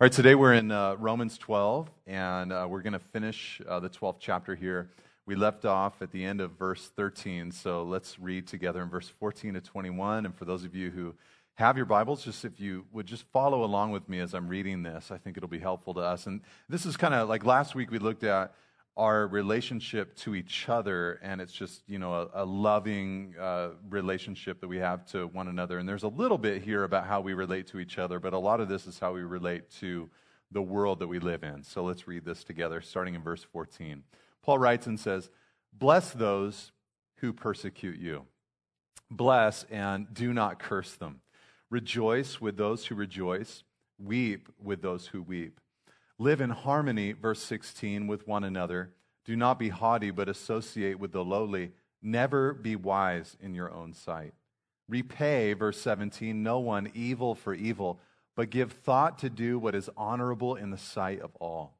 All right, today we're in uh, Romans 12, and uh, we're going to finish uh, the 12th chapter here. We left off at the end of verse 13, so let's read together in verse 14 to 21. And for those of you who have your Bibles, just if you would just follow along with me as I'm reading this, I think it'll be helpful to us. And this is kind of like last week we looked at our relationship to each other, and it's just, you know, a, a loving uh, relationship that we have to one another. And there's a little bit here about how we relate to each other, but a lot of this is how we relate to the world that we live in. So let's read this together, starting in verse 14. Paul writes and says, Bless those who persecute you. Bless and do not curse them. Rejoice with those who rejoice. Weep with those who weep. Live in harmony, verse 16, with one another. Do not be haughty, but associate with the lowly. Never be wise in your own sight. Repay, verse 17, no one evil for evil, but give thought to do what is honorable in the sight of all.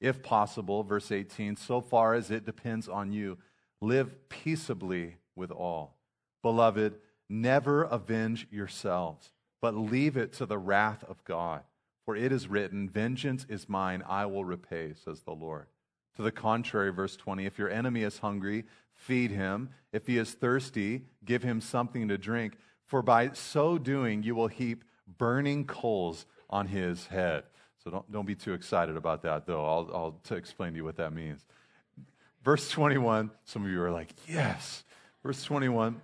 If possible, verse 18, so far as it depends on you, live peaceably with all. Beloved, never avenge yourselves, but leave it to the wrath of God. For it is written, Vengeance is mine, I will repay, says the Lord. To the contrary, verse 20, if your enemy is hungry, feed him. If he is thirsty, give him something to drink. For by so doing, you will heap burning coals on his head. So don't, don't be too excited about that, though. I'll, I'll to explain to you what that means. Verse 21, some of you are like, yes. Verse 21,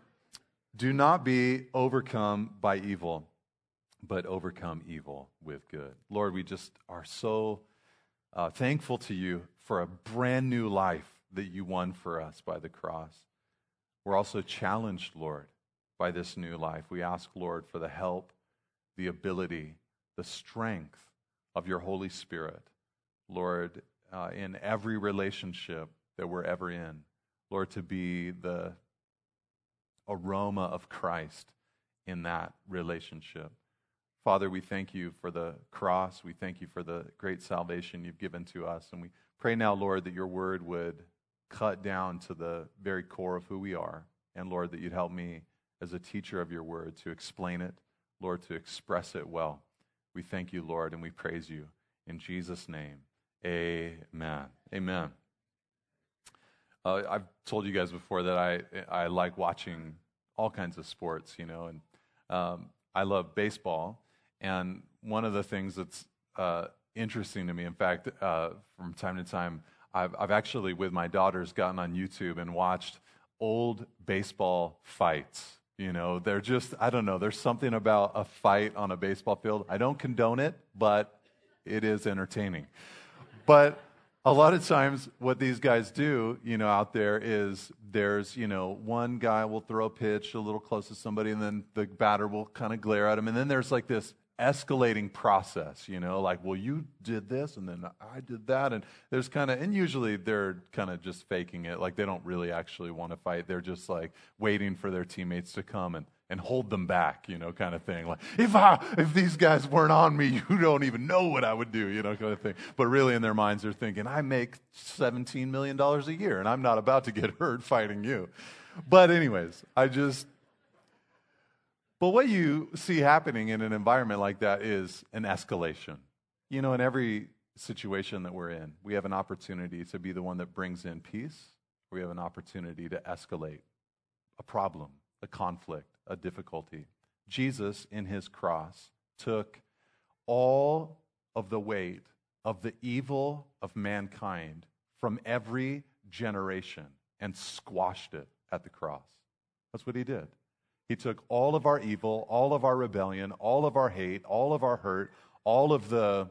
do not be overcome by evil but overcome evil with good. Lord, we just are so uh, thankful to you for a brand new life that you won for us by the cross. We're also challenged, Lord, by this new life. We ask, Lord, for the help, the ability, the strength of your Holy Spirit, Lord, uh, in every relationship that we're ever in. Lord, to be the aroma of Christ in that relationship. Father, we thank you for the cross. We thank you for the great salvation you've given to us. And we pray now, Lord, that your word would cut down to the very core of who we are. And Lord, that you'd help me as a teacher of your word to explain it, Lord, to express it well. We thank you, Lord, and we praise you. In Jesus' name, amen. Amen. Uh, I've told you guys before that I, I like watching all kinds of sports, you know, and um, I love baseball. And one of the things that's uh, interesting to me, in fact, uh, from time to time, I've, I've actually, with my daughters, gotten on YouTube and watched old baseball fights. You know, they're just, I don't know, there's something about a fight on a baseball field. I don't condone it, but it is entertaining. But a lot of times what these guys do you know out there is there's you know one guy will throw a pitch a little close to somebody and then the batter will kind of glare at him and then there's like this escalating process, you know, like, well, you did this and then I did that. And there's kind of, and usually they're kind of just faking it. Like they don't really actually want to fight. They're just like waiting for their teammates to come and, and hold them back, you know, kind of thing. Like, if I, if these guys weren't on me, you don't even know what I would do, you know, kind of thing. But really in their minds, they're thinking, I make $17 million a year and I'm not about to get hurt fighting you. But anyways, I just, but what you see happening in an environment like that is an escalation. You know, in every situation that we're in, we have an opportunity to be the one that brings in peace. We have an opportunity to escalate a problem, a conflict, a difficulty. Jesus, in his cross, took all of the weight of the evil of mankind from every generation and squashed it at the cross. That's what he did. He took all of our evil, all of our rebellion, all of our hate, all of our hurt, all of the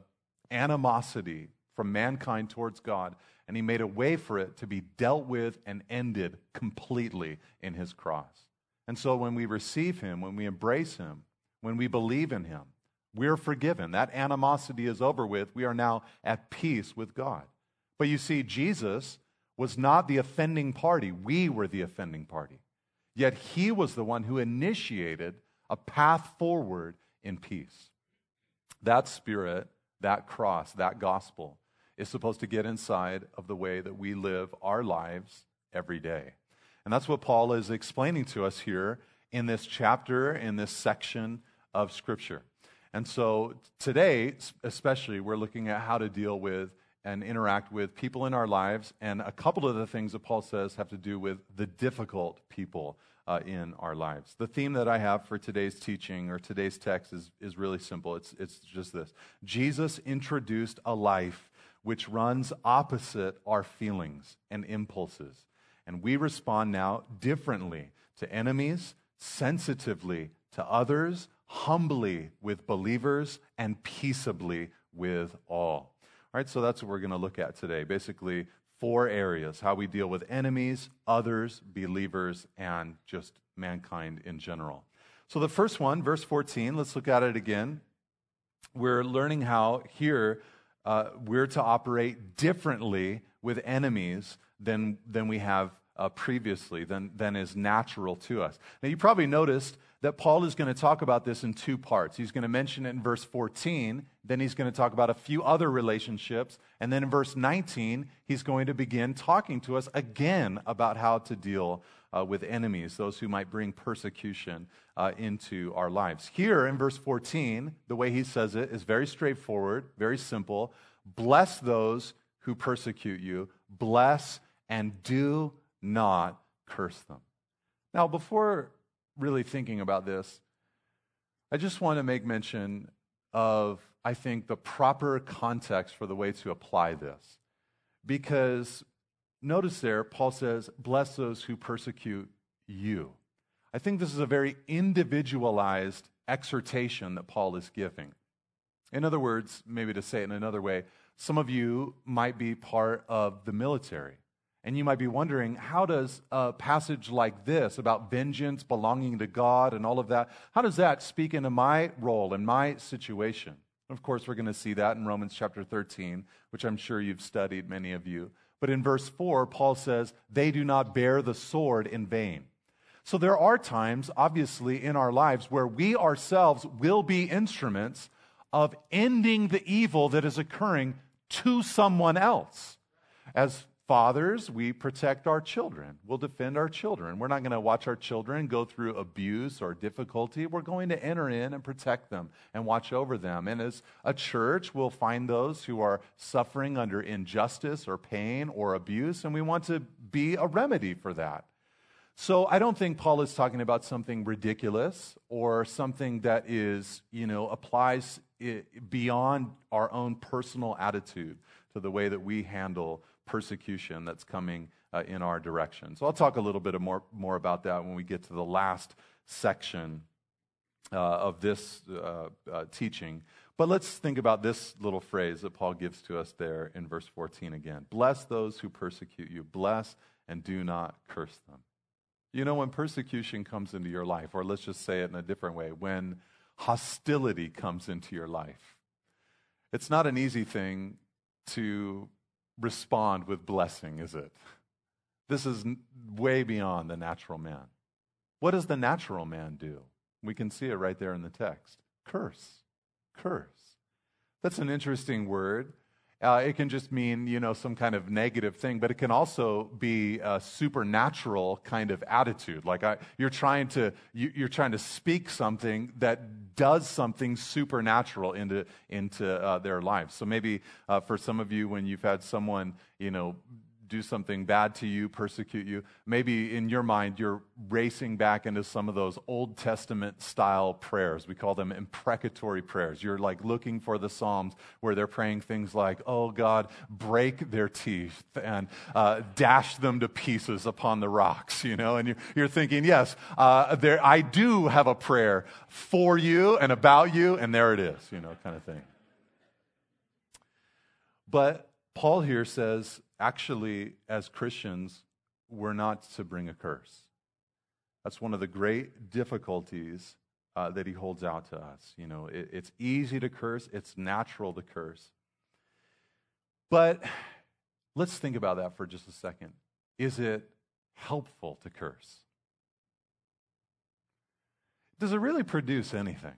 animosity from mankind towards God, and he made a way for it to be dealt with and ended completely in his cross. And so when we receive him, when we embrace him, when we believe in him, we're forgiven. That animosity is over with. We are now at peace with God. But you see, Jesus was not the offending party, we were the offending party. Yet he was the one who initiated a path forward in peace. That spirit, that cross, that gospel is supposed to get inside of the way that we live our lives every day. And that's what Paul is explaining to us here in this chapter, in this section of Scripture. And so today, especially, we're looking at how to deal with and interact with people in our lives. And a couple of the things that Paul says have to do with the difficult people uh, in our lives. The theme that I have for today's teaching or today's text is, is really simple. It's, it's just this Jesus introduced a life which runs opposite our feelings and impulses. And we respond now differently to enemies, sensitively to others, humbly with believers, and peaceably with all. All right, so that's what we're going to look at today. Basically, four areas how we deal with enemies, others, believers, and just mankind in general. So, the first one, verse 14, let's look at it again. We're learning how here uh, we're to operate differently with enemies than, than we have uh, previously, than, than is natural to us. Now, you probably noticed that Paul is going to talk about this in two parts. He's going to mention it in verse 14, then he's going to talk about a few other relationships, and then in verse 19, he's going to begin talking to us again about how to deal uh, with enemies, those who might bring persecution uh, into our lives. Here in verse 14, the way he says it is very straightforward, very simple. Bless those who persecute you, bless and do not curse them. Now, before really thinking about this, I just want to make mention of, I think, the proper context for the way to apply this. Because notice there, Paul says, Bless those who persecute you. I think this is a very individualized exhortation that Paul is giving. In other words, maybe to say it in another way, some of you might be part of the military. And you might be wondering, how does a passage like this about vengeance belonging to God and all of that, how does that speak into my role and my situation? Of course, we're going to see that in Romans chapter 13, which I'm sure you've studied, many of you. But in verse 4, Paul says, they do not bear the sword in vain. So there are times, obviously, in our lives where we ourselves will be instruments of ending the evil that is occurring to someone else. As Fathers, we protect our children. We'll defend our children. We're not going to watch our children go through abuse or difficulty. We're going to enter in and protect them and watch over them. And as a church, we'll find those who are suffering under injustice or pain or abuse, and we want to be a remedy for that. So I don't think Paul is talking about something ridiculous or something that is, you know, applies eh, beyond our own personal attitude to the way that we handle persecution that's coming uh, in our direction. So I'll talk a little bit more, more about that when we get to the last section uh, of this uh, uh, teaching. But let's think about this little phrase that Paul gives to us there in verse 14 again. Bless those who persecute you, bless and do not curse them. You know, when persecution comes into your life, or let's just say it in a different way, when hostility comes into your life, it's not an easy thing to respond with blessing, is it? This is way beyond the natural man. What does the natural man do? We can see it right there in the text curse. Curse. That's an interesting word. Uh, it can just mean, you know, some kind of negative thing, but it can also be a supernatural kind of attitude. Like I, you're trying to you, are trying to speak something that does something supernatural into into uh, their lives. So maybe uh, for some of you, when you've had someone, you know, do something bad to you, persecute you, maybe in your mind you're racing back into some of those Old Testament style prayers. We call them imprecatory prayers. You're like looking for the Psalms where they're praying things like, Oh God, break their teeth and uh, dash them to pieces upon the rocks, you know? And you're, you're thinking, Yes, uh, there, I do have a prayer for you and about you, and there it is, you know, kind of thing. But Paul here says, actually, as Christians, we're not to bring a curse. That's one of the great difficulties uh, that he holds out to us. You know, it, it's easy to curse, it's natural to curse. But let's think about that for just a second. Is it helpful to curse? Does it really produce anything?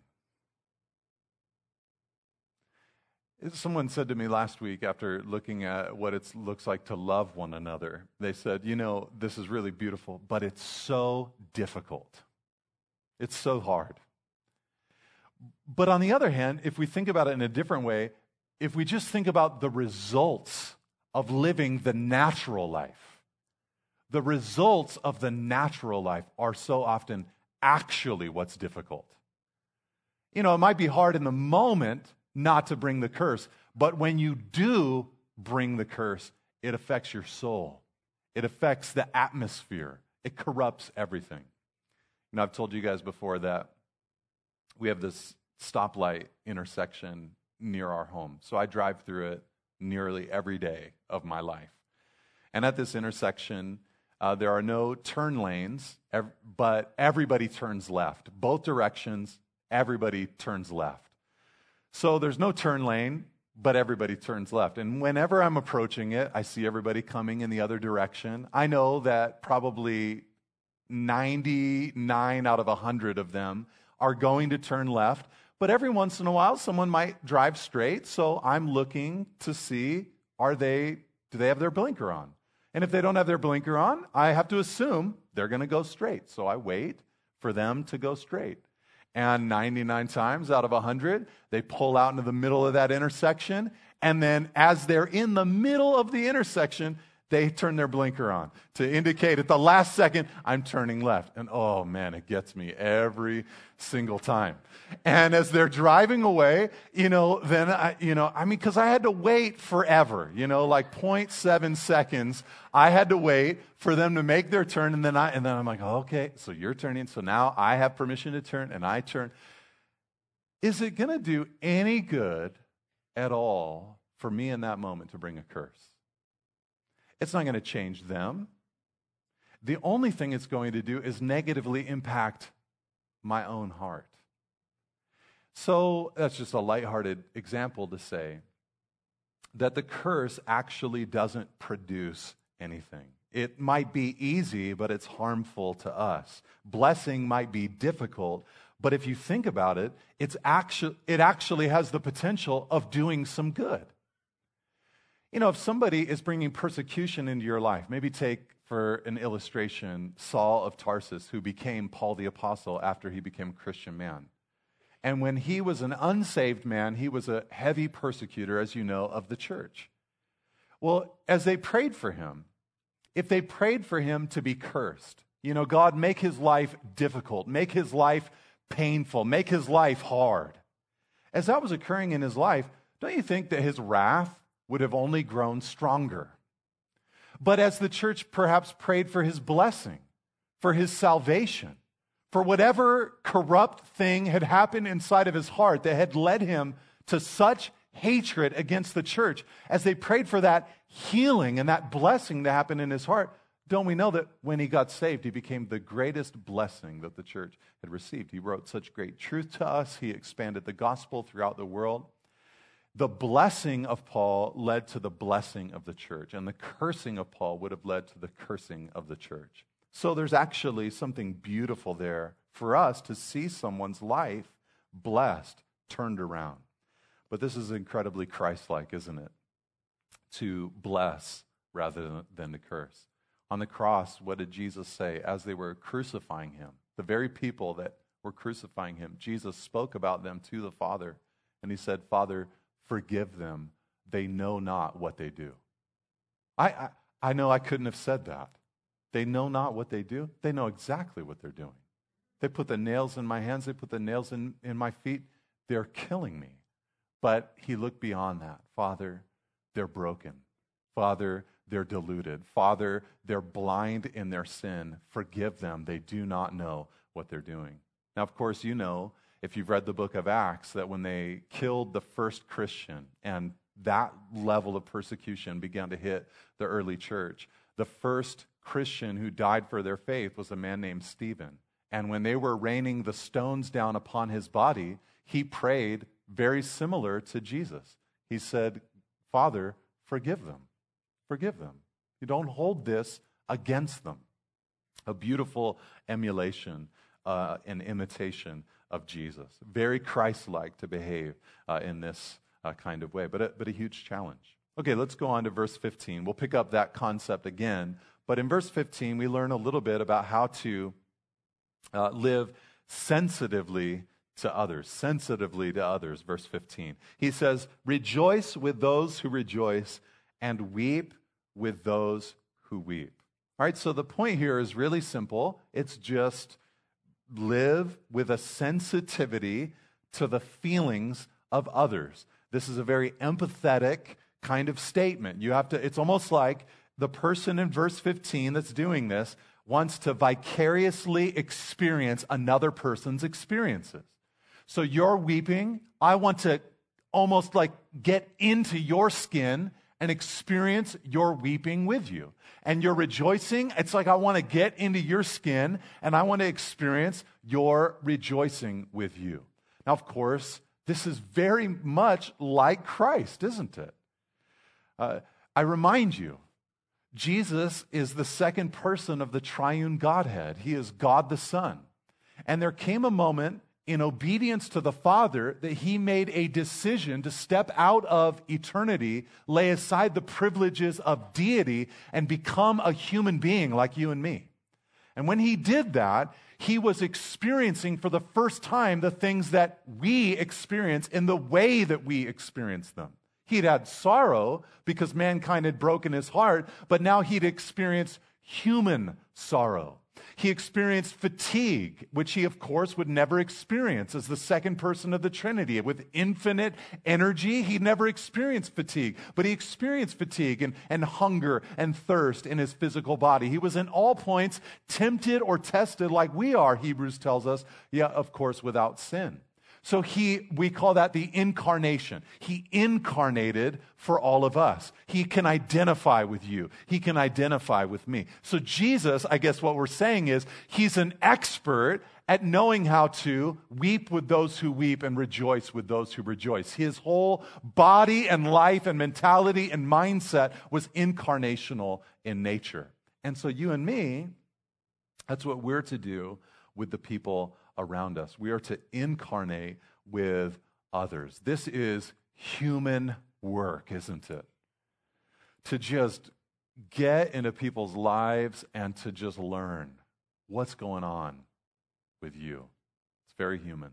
Someone said to me last week after looking at what it looks like to love one another, they said, You know, this is really beautiful, but it's so difficult. It's so hard. But on the other hand, if we think about it in a different way, if we just think about the results of living the natural life, the results of the natural life are so often actually what's difficult. You know, it might be hard in the moment not to bring the curse, but when you do bring the curse, it affects your soul. It affects the atmosphere. It corrupts everything. Know, I've told you guys before that we have this stoplight intersection near our home. So I drive through it nearly every day of my life. And at this intersection, uh, there are no turn lanes, ev- but everybody turns left. Both directions, everybody turns left. So there's no turn lane, but everybody turns left. And whenever I'm approaching it, I see everybody coming in the other direction. I know that probably 99 out of 100 of them are going to turn left, but every once in a while someone might drive straight, so I'm looking to see are they do they have their blinker on? And if they don't have their blinker on, I have to assume they're going to go straight. So I wait for them to go straight. And 99 times out of 100, they pull out into the middle of that intersection. And then, as they're in the middle of the intersection, they turn their blinker on to indicate at the last second, I'm turning left. And oh man, it gets me every single time. And as they're driving away, you know, then I, you know, I mean, because I had to wait forever, you know, like 0.7 seconds. I had to wait for them to make their turn. And then I, and then I'm like, okay, so you're turning. So now I have permission to turn and I turn. Is it going to do any good at all for me in that moment to bring a curse? It's not going to change them. The only thing it's going to do is negatively impact my own heart. So that's just a lighthearted example to say that the curse actually doesn't produce anything. It might be easy, but it's harmful to us. Blessing might be difficult, but if you think about it, it's actu- it actually has the potential of doing some good. You know, if somebody is bringing persecution into your life, maybe take for an illustration Saul of Tarsus, who became Paul the Apostle after he became a Christian man. And when he was an unsaved man, he was a heavy persecutor, as you know, of the church. Well, as they prayed for him, if they prayed for him to be cursed, you know, God, make his life difficult, make his life painful, make his life hard. As that was occurring in his life, don't you think that his wrath would have only grown stronger. But as the church perhaps prayed for his blessing, for his salvation, for whatever corrupt thing had happened inside of his heart that had led him to such hatred against the church, as they prayed for that healing and that blessing to happen in his heart, don't we know that when he got saved, he became the greatest blessing that the church had received? He wrote such great truth to us, he expanded the gospel throughout the world. The blessing of Paul led to the blessing of the church, and the cursing of Paul would have led to the cursing of the church. So there's actually something beautiful there for us to see someone's life blessed, turned around. But this is incredibly Christ like, isn't it? To bless rather than to curse. On the cross, what did Jesus say as they were crucifying him? The very people that were crucifying him, Jesus spoke about them to the Father, and he said, Father, Forgive them. They know not what they do. I, I, I know I couldn't have said that. They know not what they do. They know exactly what they're doing. They put the nails in my hands, they put the nails in, in my feet. They're killing me. But he looked beyond that. Father, they're broken. Father, they're deluded. Father, they're blind in their sin. Forgive them. They do not know what they're doing. Now, of course, you know if you've read the book of Acts, that when they killed the first Christian and that level of persecution began to hit the early church, the first Christian who died for their faith was a man named Stephen. And when they were raining the stones down upon his body, he prayed very similar to Jesus. He said, Father, forgive them. Forgive them. You don't hold this against them. A beautiful emulation uh, and imitation of Jesus. Very Christ like to behave uh, in this uh, kind of way, but a, but a huge challenge. Okay, let's go on to verse 15. We'll pick up that concept again. But in verse 15, we learn a little bit about how to uh, live sensitively to others, sensitively to others. Verse 15. He says, Rejoice with those who rejoice, and weep with those who weep. All right, so the point here is really simple. It's just live with a sensitivity to the feelings of others. This is a very empathetic kind of statement. You have to, it's almost like the person in verse 15 that's doing this wants to vicariously experience another person's experiences. So you're weeping. I want to almost like get into your skin and experience your weeping with you. And you're rejoicing. It's like I want to get into your skin and I want to experience your rejoicing with you. Now, of course, this is very much like Christ, isn't it? Uh, I remind you, Jesus is the second person of the triune Godhead. He is God the Son. And there came a moment in obedience to the Father, that he made a decision to step out of eternity, lay aside the privileges of deity, and become a human being like you and me. And when he did that, he was experiencing for the first time the things that we experience in the way that we experience them. He'd had sorrow because mankind had broken his heart, but now he'd experienced human sorrow. He experienced fatigue, which he, of course, would never experience as the second person of the Trinity. With infinite energy, he never experienced fatigue, but he experienced fatigue and, and hunger and thirst in his physical body. He was in all points tempted or tested like we are, Hebrews tells us, yeah, of course, without sin. So he, we call that the incarnation. He incarnated for all of us. He can identify with you. He can identify with me. So Jesus, I guess what we're saying is, he's an expert at knowing how to weep with those who weep and rejoice with those who rejoice. His whole body and life and mentality and mindset was incarnational in nature. And so you and me, that's what we're to do with the people around us. We are to incarnate with others. This is human work, isn't it? To just get into people's lives and to just learn what's going on with you. It's very human.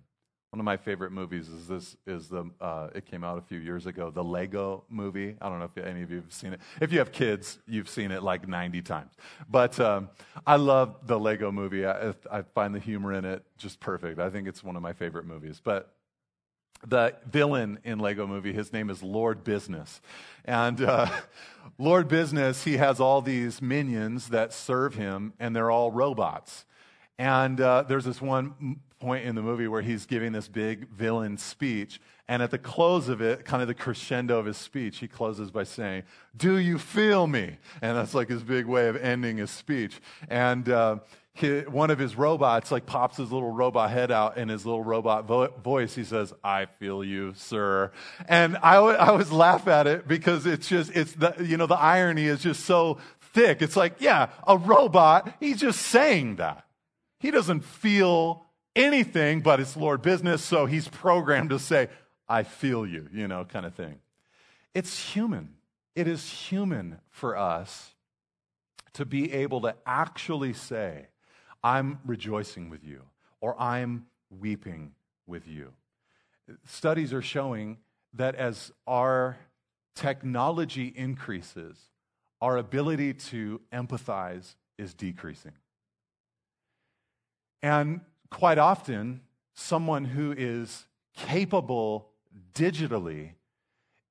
One of my favorite movies is this is the uh, it came out a few years ago the Lego movie. I don't know if any of you have seen it. If you have kids, you've seen it like 90 times. But um, I love the Lego movie. I, I find the humor in it just perfect. I think it's one of my favorite movies. But the villain in Lego movie, his name is Lord Business. And uh, Lord Business, he has all these minions that serve him, and they're all robots. And uh, there's this one point in the movie where he's giving this big villain speech. And at the close of it, kind of the crescendo of his speech, he closes by saying, Do you feel me? And that's like his big way of ending his speech. And uh, he, one of his robots like pops his little robot head out in his little robot vo- voice. He says, I feel you, sir. And I, w- I always laugh at it because it's just, it's the, you know, the irony is just so thick. It's like, yeah, a robot, he's just saying that. He doesn't feel anything but it's Lord business, so he's programmed to say, I feel you, you know, kind of thing. It's human. It is human for us to be able to actually say, I'm rejoicing with you, or I'm weeping with you. Studies are showing that as our technology increases, our ability to empathize is decreasing. And quite often, someone who is capable digitally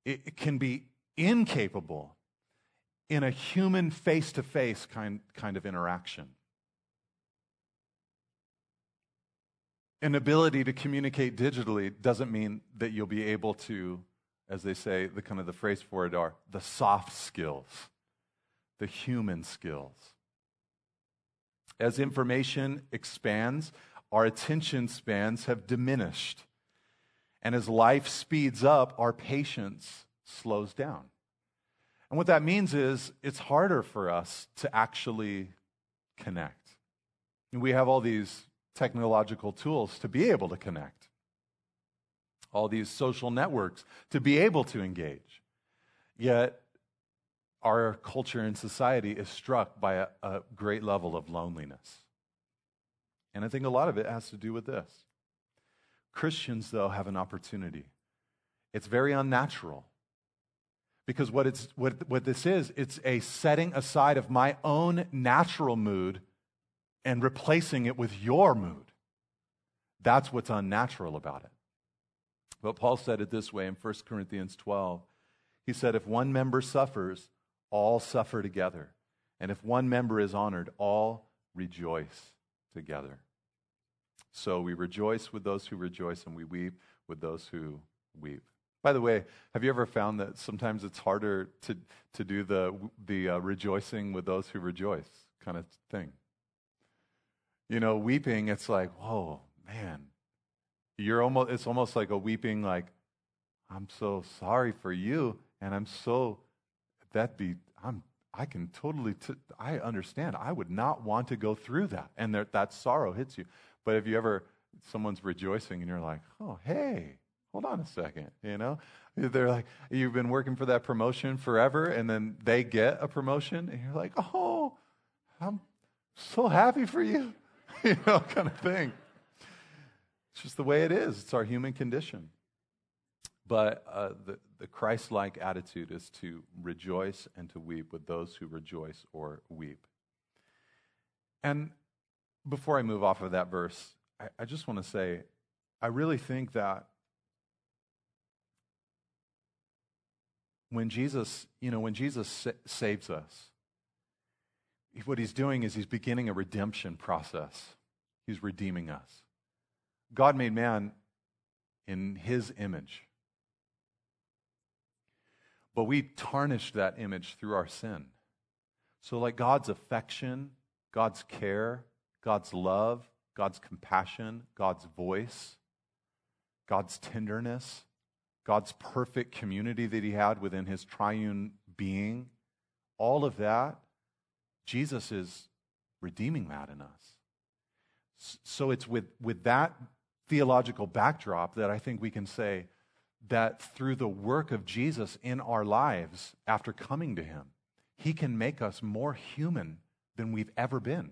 it can be incapable in a human face to face kind of interaction. An ability to communicate digitally doesn't mean that you'll be able to, as they say, the kind of the phrase for it are the soft skills, the human skills. As information expands, our attention spans have diminished. And as life speeds up, our patience slows down. And what that means is it's harder for us to actually connect. And we have all these technological tools to be able to connect, all these social networks to be able to engage. Yet, our culture and society is struck by a, a great level of loneliness. And I think a lot of it has to do with this Christians, though, have an opportunity. It's very unnatural. Because what, it's, what, what this is, it's a setting aside of my own natural mood and replacing it with your mood. That's what's unnatural about it. But Paul said it this way in 1 Corinthians 12. He said, If one member suffers, all suffer together. And if one member is honored, all rejoice together. So we rejoice with those who rejoice, and we weep with those who weep. By the way, have you ever found that sometimes it's harder to, to do the, the uh, rejoicing with those who rejoice kind of thing? You know, weeping, it's like, whoa, man. You're almost, it's almost like a weeping, like, I'm so sorry for you, and I'm so, that be, I'm, I can totally, t- I understand. I would not want to go through that. And there, that sorrow hits you. But if you ever, someone's rejoicing and you're like, oh, hey, hold on a second, you know? They're like, you've been working for that promotion forever, and then they get a promotion, and you're like, oh, I'm so happy for you, you know, kind of thing. It's just the way it is, it's our human condition. But uh, the, the Christ like attitude is to rejoice and to weep with those who rejoice or weep. And before I move off of that verse, I, I just want to say I really think that when Jesus, you know, when Jesus sa- saves us, what he's doing is he's beginning a redemption process. He's redeeming us. God made man in his image. But we tarnished that image through our sin. So, like God's affection, God's care, God's love, God's compassion, God's voice, God's tenderness, God's perfect community that he had within his triune being, all of that, Jesus is redeeming that in us. So it's with, with that theological backdrop that I think we can say that through the work of Jesus in our lives after coming to him, he can make us more human than we've ever been.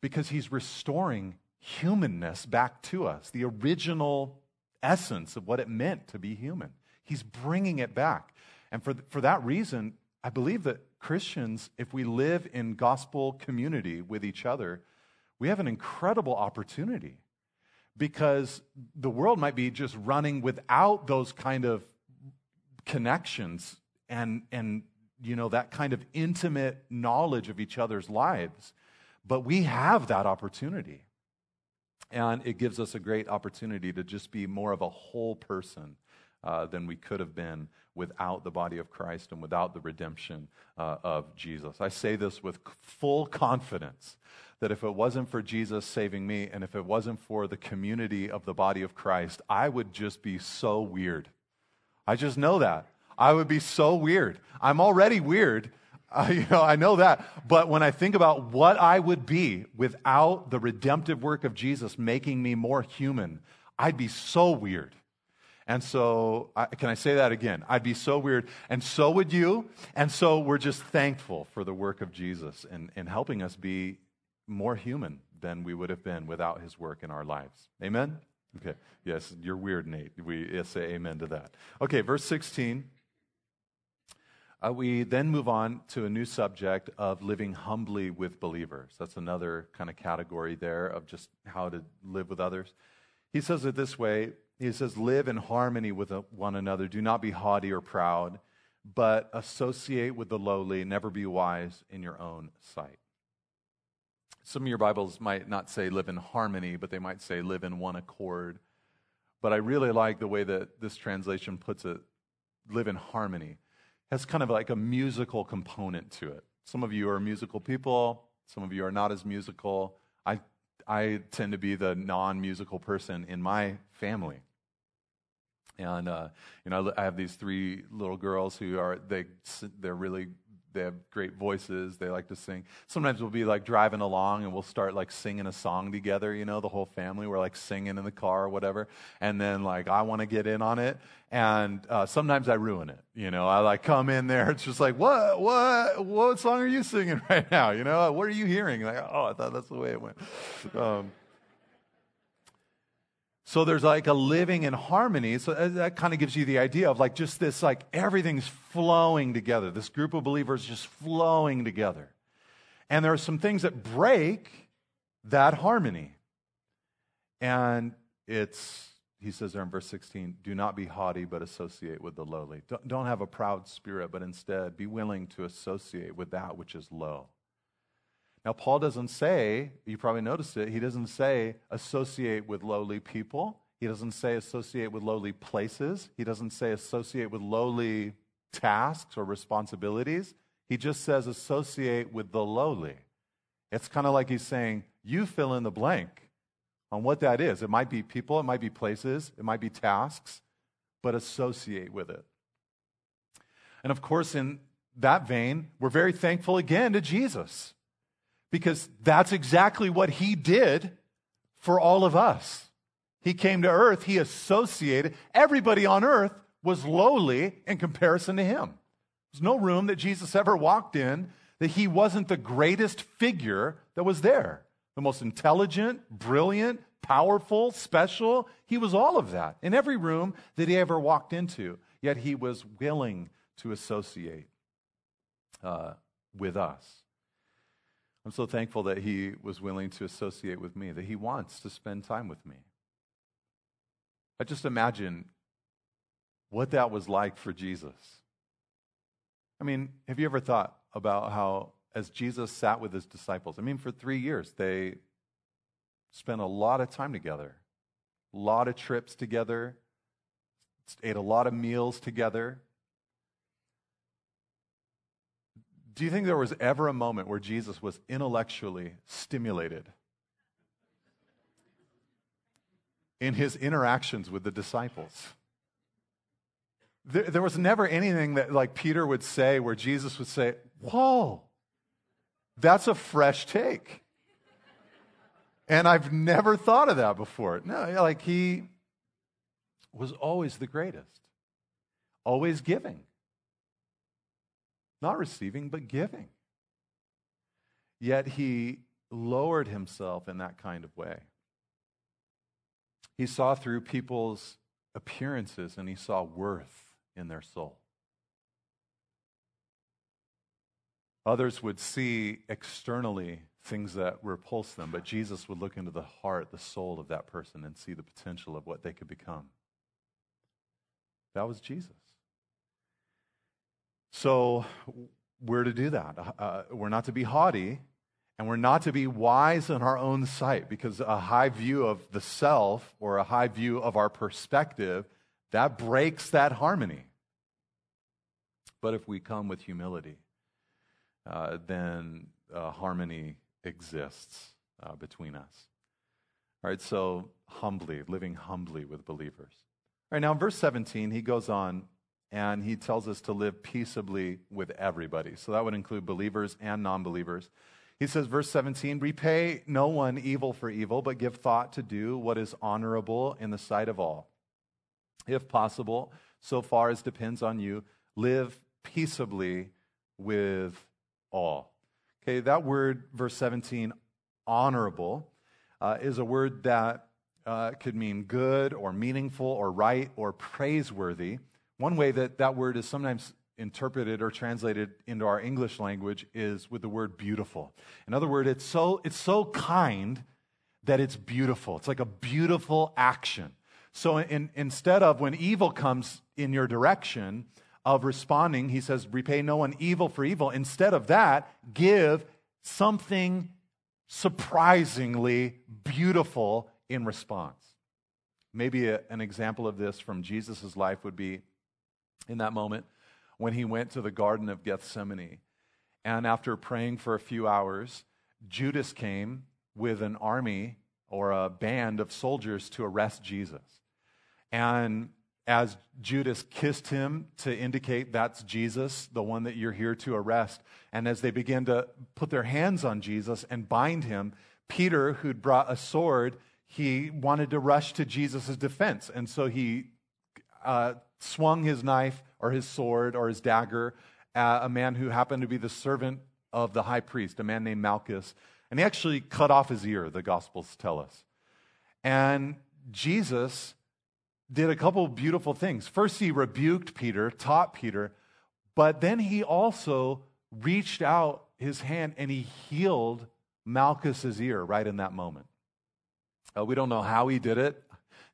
Because he's restoring humanness back to us, the original essence of what it meant to be human. He's bringing it back. And for, for that reason, I believe that Christians, if we live in gospel community with each other, we have an incredible opportunity because the world might be just running without those kind of connections and, and you know, that kind of intimate knowledge of each other's lives. But we have that opportunity. And it gives us a great opportunity to just be more of a whole person uh, than we could have been without the body of Christ and without the redemption uh, of Jesus. I say this with full confidence that if it wasn't for Jesus saving me and if it wasn't for the community of the body of Christ, I would just be so weird. I just know that. I would be so weird. I'm already weird, you know, I know that. But when I think about what I would be without the redemptive work of Jesus making me more human, I'd be so weird. And so, I, can I say that again? I'd be so weird. And so would you. And so we're just thankful for the work of Jesus in, in helping us be more human than we would have been without his work in our lives. Amen? Okay. Yes, you're weird, Nate. We say amen to that. Okay, verse 16. Uh, we then move on to a new subject of living humbly with believers. That's another kind of category there of just how to live with others. He says it this way He says, Live in harmony with one another. Do not be haughty or proud, but associate with the lowly. Never be wise in your own sight. Some of your Bibles might not say live in harmony, but they might say live in one accord. But I really like the way that this translation puts it live in harmony has kind of like a musical component to it. Some of you are musical people, some of you are not as musical. I, I tend to be the non musical person in my family. And, uh, you know, I have these three little girls who are, they, they're really they have great voices. They like to sing. Sometimes we'll be like driving along and we'll start like singing a song together, you know, the whole family. We're like singing in the car or whatever. And then like I want to get in on it. And uh, sometimes I ruin it. You know, I like come in there. It's just like, what, what, what song are you singing right now? You know, what are you hearing? Like, oh, I thought that's the way it went. Um, So there's like a living in harmony. So uh, that kind of gives you the idea of like just this, like everything's flowing together. This group of believers just flowing together. And there are some things that break that harmony. And it's, he says there in verse 16, do not be haughty, but associate with the lowly. Don't have a proud spirit, but instead be willing to associate with that which is low. Now, Paul doesn't say, you probably noticed it, he doesn't say associate with lowly people. He doesn't say associate with lowly places. He doesn't say associate with lowly tasks or responsibilities. He just says associate with the lowly. It's kind of like he's saying, you fill in the blank on what that is. It might be people, it might be places, it might be tasks, but associate with it. And of course, in that vein, we're very thankful again to Jesus because that's exactly what he did for all of us. He came to earth, he associated, everybody on earth was lowly in comparison to him. There's no room that Jesus ever walked in that he wasn't the greatest figure that was there. The most intelligent, brilliant, powerful, special. He was all of that in every room that he ever walked into. Yet he was willing to associate uh, with us. I'm so thankful that he was willing to associate with me, that he wants to spend time with me. I just imagine what that was like for Jesus. I mean, have you ever thought about how, as Jesus sat with his disciples, I mean, for three years, they spent a lot of time together, a lot of trips together, ate a lot of meals together. Do you think there was ever a moment where Jesus was intellectually stimulated in his interactions with the disciples? There, there, was never anything that, like, Peter would say where Jesus would say, Whoa, that's a fresh take. And I've never thought of that before. No, like, he was always the greatest, always giving. Not receiving, but giving. Yet he lowered himself in that kind of way. He saw through people's appearances and he saw worth in their soul. Others would see externally things that repulse them, but Jesus would look into the heart, the soul of that person, and see the potential of what they could become. That was Jesus. So we're to do that. Uh, uh, we're not to be haughty, and we're not to be wise in our own sight, because a high view of the self or a high view of our perspective, that breaks that harmony. But if we come with humility, uh, then uh, harmony exists uh, between us. All right, so humbly, living humbly with believers. All right, now in verse 17, he goes on and he tells us to live peaceably with everybody. So that would include believers and non believers. He says, verse 17, repay no one evil for evil, but give thought to do what is honorable in the sight of all. If possible, so far as depends on you, live peaceably with all. Okay, that word, verse 17, honorable, uh, is a word that uh, could mean good or meaningful or right or praiseworthy. One way that that word is sometimes interpreted or translated into our English language is with the word beautiful. In other words, it's so, it's so kind that it's beautiful. It's like a beautiful action. So in, instead of when evil comes in your direction of responding, he says, repay no one evil for evil. Instead of that, give something surprisingly beautiful in response. Maybe a, an example of this from Jesus' life would be in that moment when he went to the Garden of Gethsemane. And after praying for a few hours, Judas came with an army or a band of soldiers to arrest Jesus. And as Judas kissed him to indicate that's Jesus, the one that you're here to arrest, and as they began to put their hands on Jesus and bind him, Peter, who'd brought a sword, he wanted to rush to Jesus' defense. And so he uh, swung his knife or his sword or his dagger at a man who happened to be the servant of the high priest, a man named Malchus. And he actually cut off his ear, the Gospels tell us. And Jesus did a couple beautiful things. First, he rebuked Peter, taught Peter, but then he also reached out his hand and he healed Malchus's ear right in that moment. Uh, we don't know how he did it.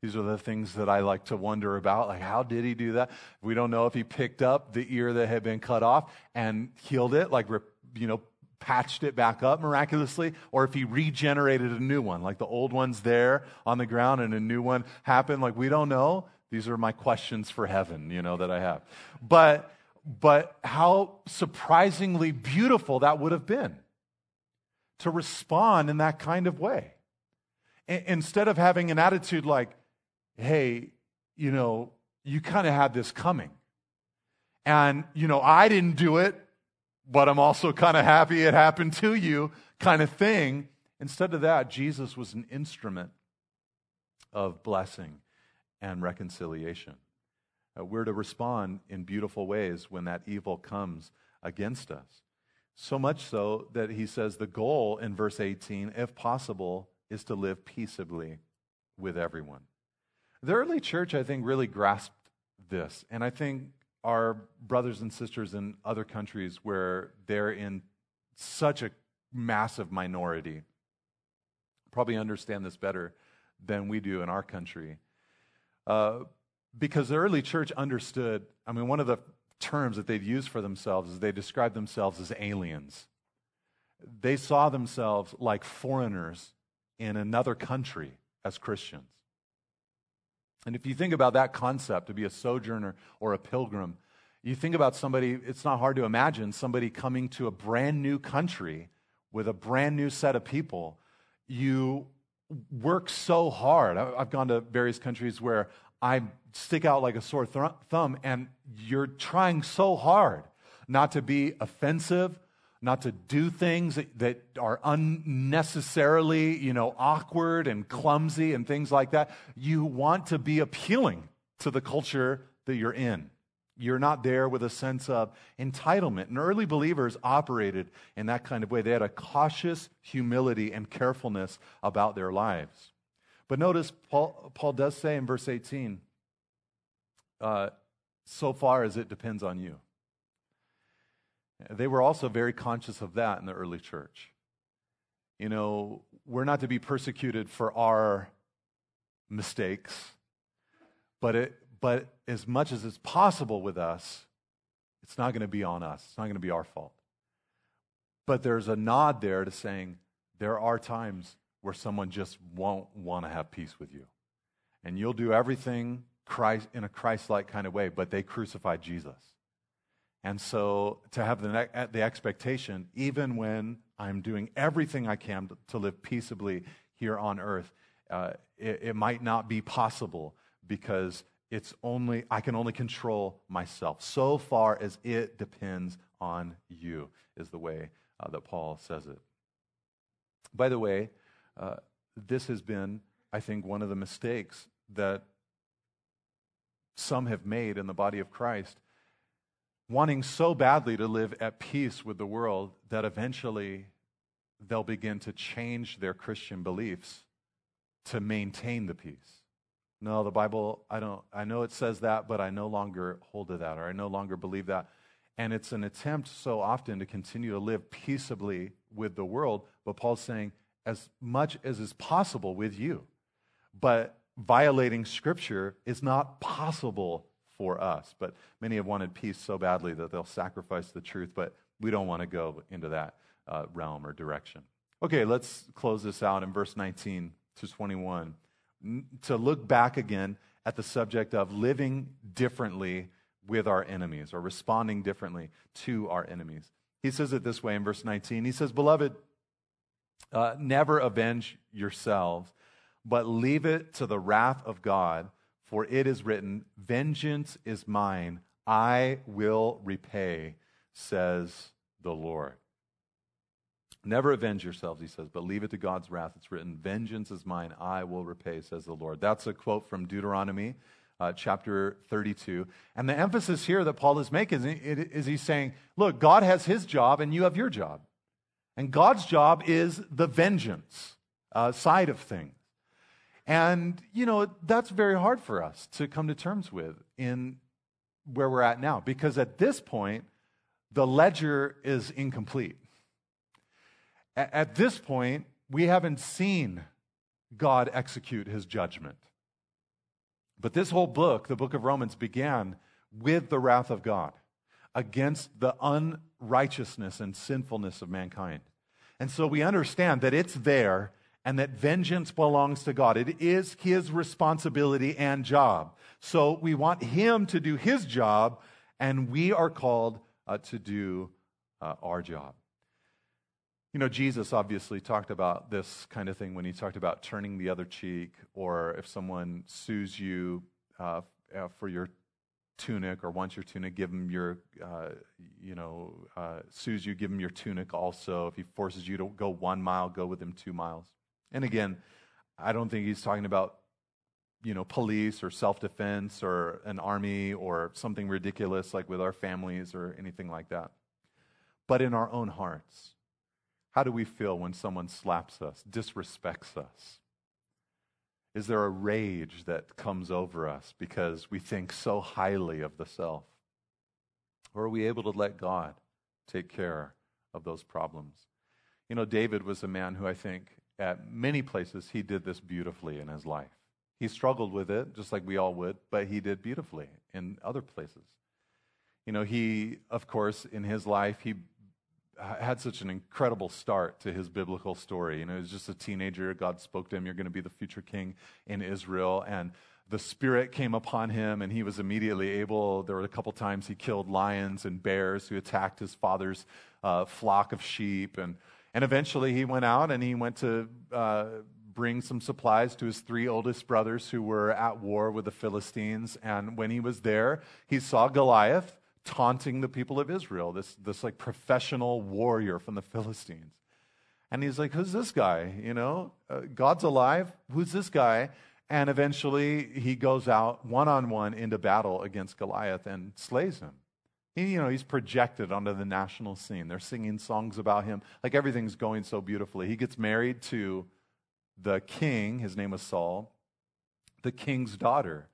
These are the things that I like to wonder about. Like, how did he do that? We don't know if he picked up the ear that had been cut off and healed it, like, you know, patched it back up miraculously, or if he regenerated a new one, like the old one's there on the ground and a new one happened. Like, we don't know. These are my questions for heaven, you know, that I have. But, but how surprisingly beautiful that would have been to respond in that kind of way. instead of having an attitude like, hey, you know, you kind of had this coming. And, you know, I didn't do it, but I'm also kind of happy it happened to you, kind of thing. Instead of that, Jesus was an instrument of blessing and reconciliation. Uh, we're to respond in beautiful ways when that evil comes against us. So much so that he says the goal in verse 18, if possible, is to live peaceably with everyone. The early church, I think, really grasped this. And I think our brothers and sisters in other countries where they're in such a massive minority probably understand this better than we do in our country. Uh, because the early church understood, I mean, one of the terms that they'd use for themselves is they described themselves as aliens. They saw themselves like foreigners in another country as Christians. And if you think about that concept, to be a sojourner or a pilgrim, you think about somebody, it's not hard to imagine somebody coming to a brand new country with a brand new set of people. You work so hard. I've gone to various countries where I stick out like a sore thumb, and you're trying so hard not to be offensive, not to do things that, are unnecessarily, you know, awkward and clumsy and things like that. You want to be appealing to the culture that you're in. You're not there with a sense of entitlement. And early believers operated in that kind of way. They had a cautious humility and carefulness about their lives. But notice, Paul, Paul does say in verse 18, uh, so far as it depends on you. They were also very conscious of that in the early church. You know, we're not to be persecuted for our mistakes, but, it, but as much as it's possible with us, it's not going to be on us. It's not going to be our fault. But there's a nod there to saying there are times where someone just won't want to have peace with you. And you'll do everything Christ, in a Christ like kind of way, but they crucified Jesus. And so to have the, the expectation, even when I'm doing everything I can to live peaceably here on earth, uh, it, it might not be possible because it's only I can only control myself. So far as it depends on you, is the way uh, that Paul says it. By the way, uh, this has been, I think, one of the mistakes that some have made in the body of Christ wanting so badly to live at peace with the world that eventually they'll begin to change their Christian beliefs to maintain the peace. No, the Bible, I don't I know it says that, but I no longer hold to that or I no longer believe that. And it's an attempt so often to continue to live peaceably with the world, but Paul's saying as much as is possible with you. But violating scripture is not possible for us. But many have wanted peace so badly that they'll sacrifice the truth, but we don't want to go into that uh, realm or direction. Okay, let's close this out in verse 19 to 21 to look back again at the subject of living differently with our enemies or responding differently to our enemies. He says it this way in verse 19. He says, Beloved, uh, never avenge yourselves, but leave it to the wrath of God for it is written, Vengeance is mine, I will repay, says the Lord. Never avenge yourselves, he says, but leave it to God's wrath. It's written, Vengeance is mine, I will repay, says the Lord. That's a quote from Deuteronomy uh, chapter 32. And the emphasis here that Paul is making is, is he's saying, Look, God has his job and you have your job. And God's job is the vengeance uh, side of things. And, you know, that's very hard for us to come to terms with in where we're at now, because at this point, the ledger is incomplete. At this point, we haven't seen God execute his judgment. But this whole book, the book of Romans, began with the wrath of God against the unrighteousness and sinfulness of mankind. And so we understand that it's there and that vengeance belongs to God. It is his responsibility and job. So we want him to do his job, and we are called uh, to do uh, our job. You know, Jesus obviously talked about this kind of thing when he talked about turning the other cheek, or if someone sues you uh, uh for your tunic or wants your tunic, give him your, uh, you know, uh, sues you, give him your tunic also. If he forces you to go one mile, go with him two miles. And again, I don't think he's talking about, you know, police or self defense or an army or something ridiculous like with our families or anything like that. But in our own hearts, how do we feel when someone slaps us, disrespects us? Is there a rage that comes over us because we think so highly of the self? Or are we able to let God take care of those problems? You know, David was a man who I think at many places he did this beautifully in his life. He struggled with it, just like we all would, but he did beautifully in other places. You know, he, of course, in his life, he had such an incredible start to his biblical story. You know, he was just a teenager. God spoke to him, You're going to be the future king in Israel. And the Spirit came upon him, and he was immediately able. There were a couple times he killed lions and bears who attacked his father's uh, flock of sheep. And, and eventually he went out and he went to uh, bring some supplies to his three oldest brothers who were at war with the Philistines. And when he was there, he saw Goliath taunting the people of Israel, this, this like professional warrior from the Philistines. And he's like, Who's this guy? You know, uh, God's alive. Who's this guy? And eventually he goes out one on one into battle against Goliath and slays him. He, you know, he's projected onto the national scene. They're singing songs about him. Like everything's going so beautifully. He gets married to the king. His name was Saul, the king's daughter.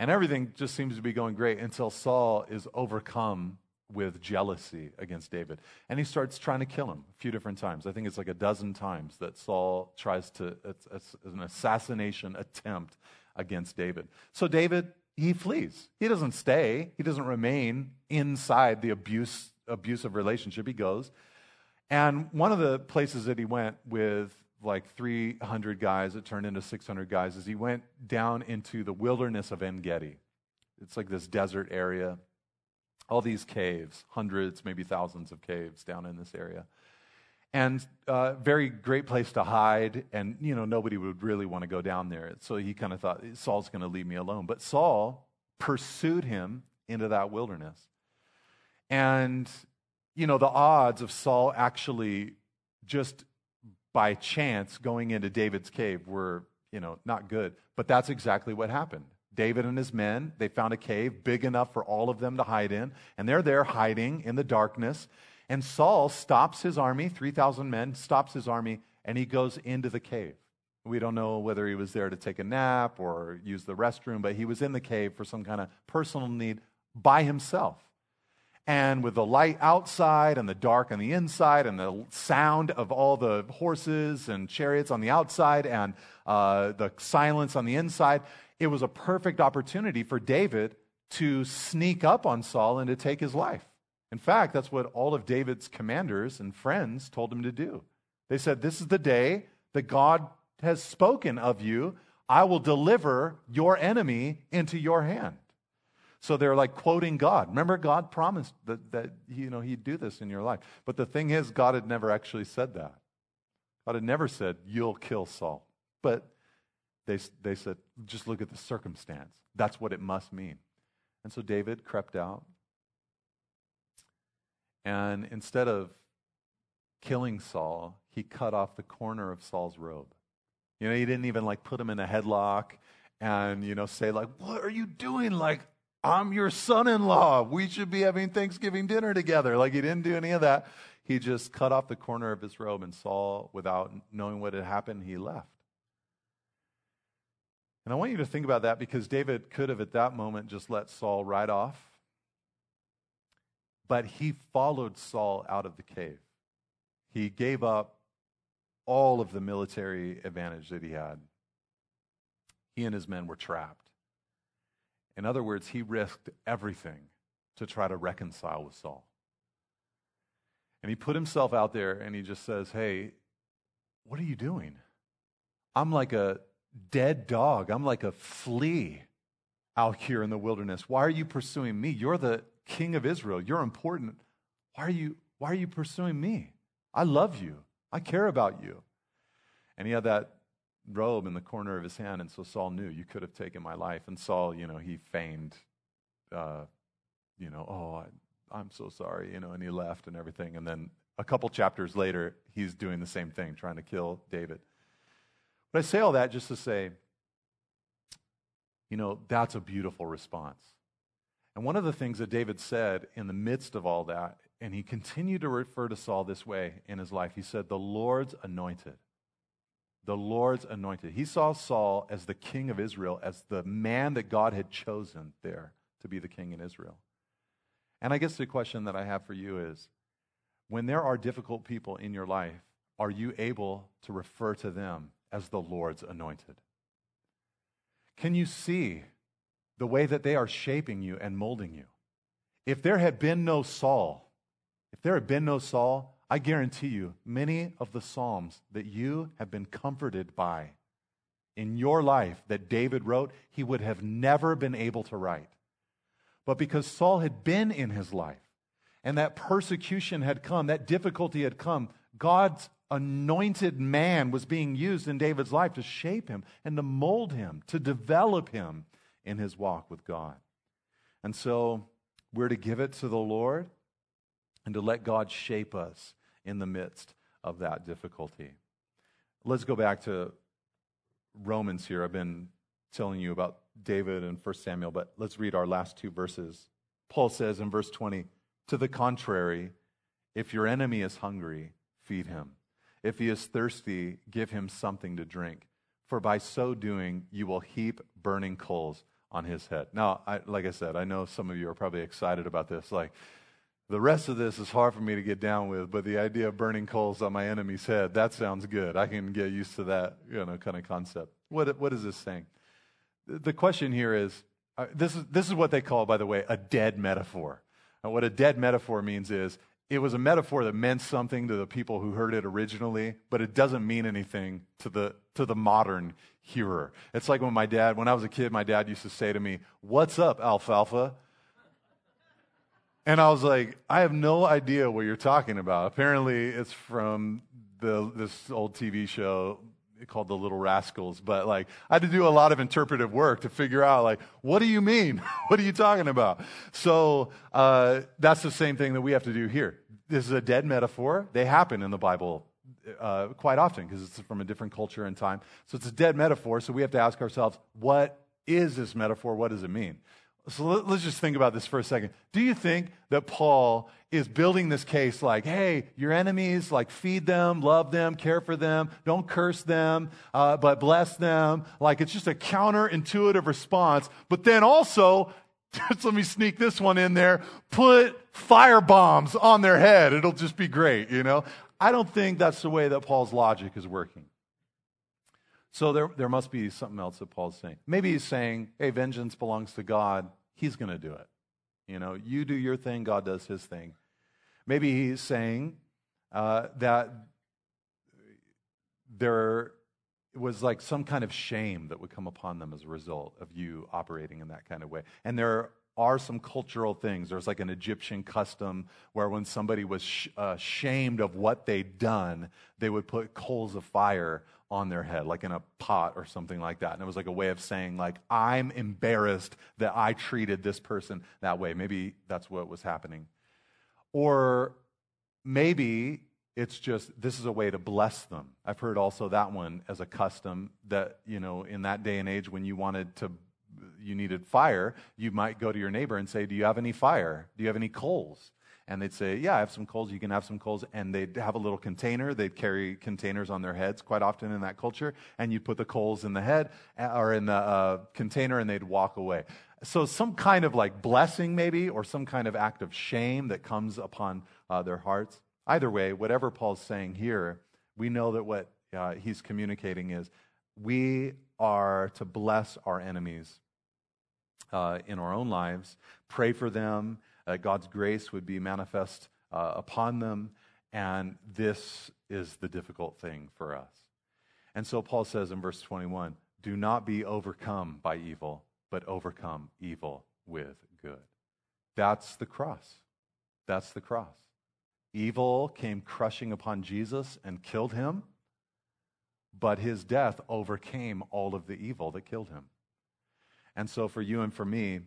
And everything just seems to be going great until Saul is overcome with jealousy against David. And he starts trying to kill him a few different times. I think it's like a dozen times that Saul tries to, it's, it's an assassination attempt against David. So David, he flees. He doesn't stay, he doesn't remain inside the abuse, abusive relationship. He goes. And one of the places that he went with like 300 guys that turned into 600 guys is he went down into the wilderness of En Gedi. It's like this desert area, all these caves, hundreds, maybe thousands of caves down in this area. And uh, very great place to hide, and you know nobody would really want to go down there. So he kind of thought Saul's going to leave me alone. But Saul pursued him into that wilderness, and you know the odds of Saul actually just by chance going into David's cave were, you know, not good. But that's exactly what happened. David and his men, they found a cave big enough for all of them to hide in, and they're there hiding in the darkness. And Saul stops his army, 3,000 men, stops his army, and he goes into the cave. We don't know whether he was there to take a nap or use the restroom, but he was in the cave for some kind of personal need by himself and with the light outside and the dark on the inside and the sound of all the horses and chariots on the outside and uh, the silence on the inside, it was a perfect opportunity for David to sneak up on Saul and to take his life. In fact, that's what all of David's commanders and friends told him to do. They said, This is the day that God has spoken of you. I will deliver your enemy into your hand. So they're like quoting God. Remember, God promised that, that you know, He'd do this in your life. But the thing is, God had never actually said that. God had never said, You'll kill Saul. But they, they said, Just look at the circumstance. That's what it must mean. And so David crept out. And instead of killing Saul, he cut off the corner of Saul's robe. You know, he didn't even like put him in a headlock and, you know, say, like, what are you doing? Like, I'm your son in law. We should be having Thanksgiving dinner together. Like he didn't do any of that. He just cut off the corner of his robe and Saul, without knowing what had happened, he left. And I want you to think about that because David could have at that moment just let Saul ride off. But he followed Saul out of the cave. He gave up all of the military advantage that he had. He and his men were trapped. In other words, he risked everything to try to reconcile with Saul. And he put himself out there and he just says, Hey, what are you doing? I'm like a dead dog. I'm like a flea out here in the wilderness. Why are you pursuing me? You're the king of Israel. You're important. Why are you, why are you pursuing me? I love you. I care about you. And he had that robe in the corner of his hand, and so Saul knew you could have taken my life. And Saul, you know, he feigned, uh, you know, oh, I, I'm so sorry, you know, and he left and everything. And then a couple chapters later, he's doing the same thing, trying to kill David. But I say all that just to say, you know, that's a beautiful response. And one of the things that David said in the midst of all that, and he continued to refer to Saul this way in his life, he said, The Lord's anointed. The Lord's anointed. He saw Saul as the king of Israel, as the man that God had chosen there to be the king in Israel. And I guess the question that I have for you is when there are difficult people in your life, are you able to refer to them as the Lord's anointed? Can you see the way that they are shaping you and molding you? If there had been no Saul, if there had been no Saul, I guarantee you, many of the Psalms that you have been comforted by in your life that David wrote, he would have never been able to write. But because Saul had been in his life and that persecution had come, that difficulty had come, God's anointed man was being used in David's life to shape him and to mold him, to develop him in his walk with God. And so we're to give it to the Lord and to let God shape us in the midst of that difficulty. Let's go back to Romans here. I've been telling you about David and 1 Samuel, but let's read our last two verses. Paul says in verse 20, To the contrary, if your enemy is hungry, feed him. If he is thirsty, give him something to drink, for by so doing, you will heap burning coals on his head. Now, I, like I said, I know some of you are probably excited about this. Like, the rest of this is hard for me to get down with, but the idea of burning coals on my enemy's head, that sounds good. I can get used to that, you know, kind of concept. What, what is this saying? The question here is uh, this, is this is what they call, by the way, a dead metaphor. And what a dead metaphor means is it was a metaphor that meant something to the people who heard it originally, but it doesn't mean anything to the, to the modern hearer. It's like when my dad, when I was a kid, my dad used to say to me, What's up, alfalfa? And I was like, I have no idea what you're talking about. Apparently, it's from the, this old TV show called The Little Rascals. But like, I had to do a lot of interpretive work to figure out, like, what do you mean? what are you talking about? So uh, that's the same thing that we have to do here. This is a dead metaphor. They happen in the Bible uh, quite often because it's from a different culture and time. So it's a dead metaphor. So we have to ask ourselves, what is this metaphor? What does it mean? So let's just think about this for a second. Do you think that Paul is building this case like, hey, your enemies, like feed them, love them, care for them, don't curse them, uh, but bless them? Like it's just a counterintuitive response. But then also, let me sneak this one in there, put fire bombs on their head. It'll just be great, you know? I don't think that's the way that Paul's logic is working. So there, there must be something else that Paul's saying. Maybe he's saying, hey, vengeance belongs to God. He's going to do it. You know, you do your thing, God does his thing. Maybe he's saying uh, that there was like some kind of shame that would come upon them as a result of you operating in that kind of way. And there are some cultural things. There's like an Egyptian custom where when somebody was sh- uh, shamed of what they'd done, they would put coals of fire on their head, like in a pot or something like that. And it was like a way of saying, like, I'm embarrassed that I treated this person that way. Maybe that's what was happening. Or maybe it's just this is a way to bless them. I've heard also that one as a custom that, you know, in that day and age when you wanted to you needed fire, you might go to your neighbor and say, "Do you have any fire? Do you have any coals?" and they'd say, Yeah, I have some coals, you can have some coals. And they'd have a little container. They'd carry containers on their heads quite often in that culture. And you'd put the coals in the head uh, or in the uh, container and they'd walk away. So, some kind of like blessing, maybe, or some kind of act of shame that comes upon uh, their hearts. Either way, whatever Paul's saying here, we know that what uh, he's communicating is we are to bless our enemies uh, in our own lives, pray for them, uh, God's grace would be manifest uh, upon them, and this is the difficult thing for us. And so Paul says in verse 21 do not be overcome by evil, but overcome evil with good. That's the cross. That's the cross. Evil came crushing upon Jesus and killed him, but his death overcame all of the evil that killed him. And so, for you and for me,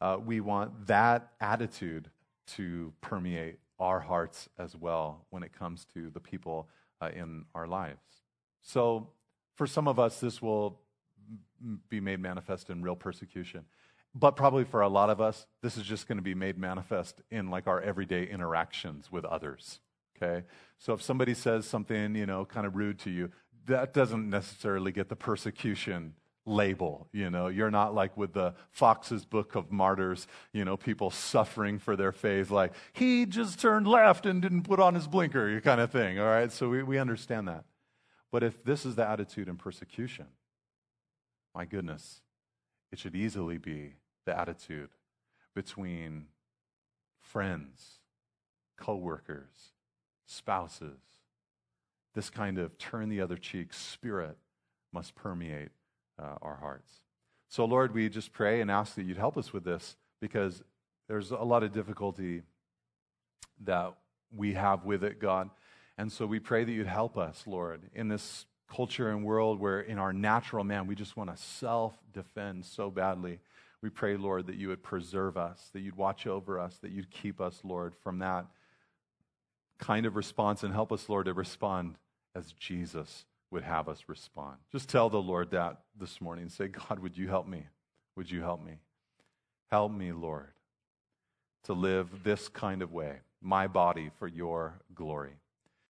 uh, we want that attitude to permeate our hearts as well when it comes to the people uh, in our lives. So, for some of us, this will be made manifest in real persecution. But probably for a lot of us, this is just going to be made manifest in like our everyday interactions with others. Okay? So if somebody says something, you know, kind of rude to you, that doesn't necessarily get the persecution label. You know, you're not like with the Foxe's Book of Martyrs, you know, people suffering for their faith, like, he just turned left and didn't put on his blinker, you kind of thing. All right? So we, we understand that. But if this is the attitude in persecution, my goodness, it should easily be the attitude between friends, coworkers, spouses. This kind of turn the other cheek spirit must permeate uh, our hearts. So, Lord, we just pray and ask that you'd help us with this because there's a lot of difficulty that we have with it, God. And so we pray that you'd help us, Lord, in this culture and world where in our natural man we just want to self defend so badly. We pray, Lord, that you would preserve us, that you'd watch over us, that you'd keep us, Lord, from that kind of response and help us, Lord, to respond as Jesus would have us respond. Just tell the Lord that this morning. Say, God, would you help me? Would you help me? Help me, Lord, to live this kind of way, my body for your glory.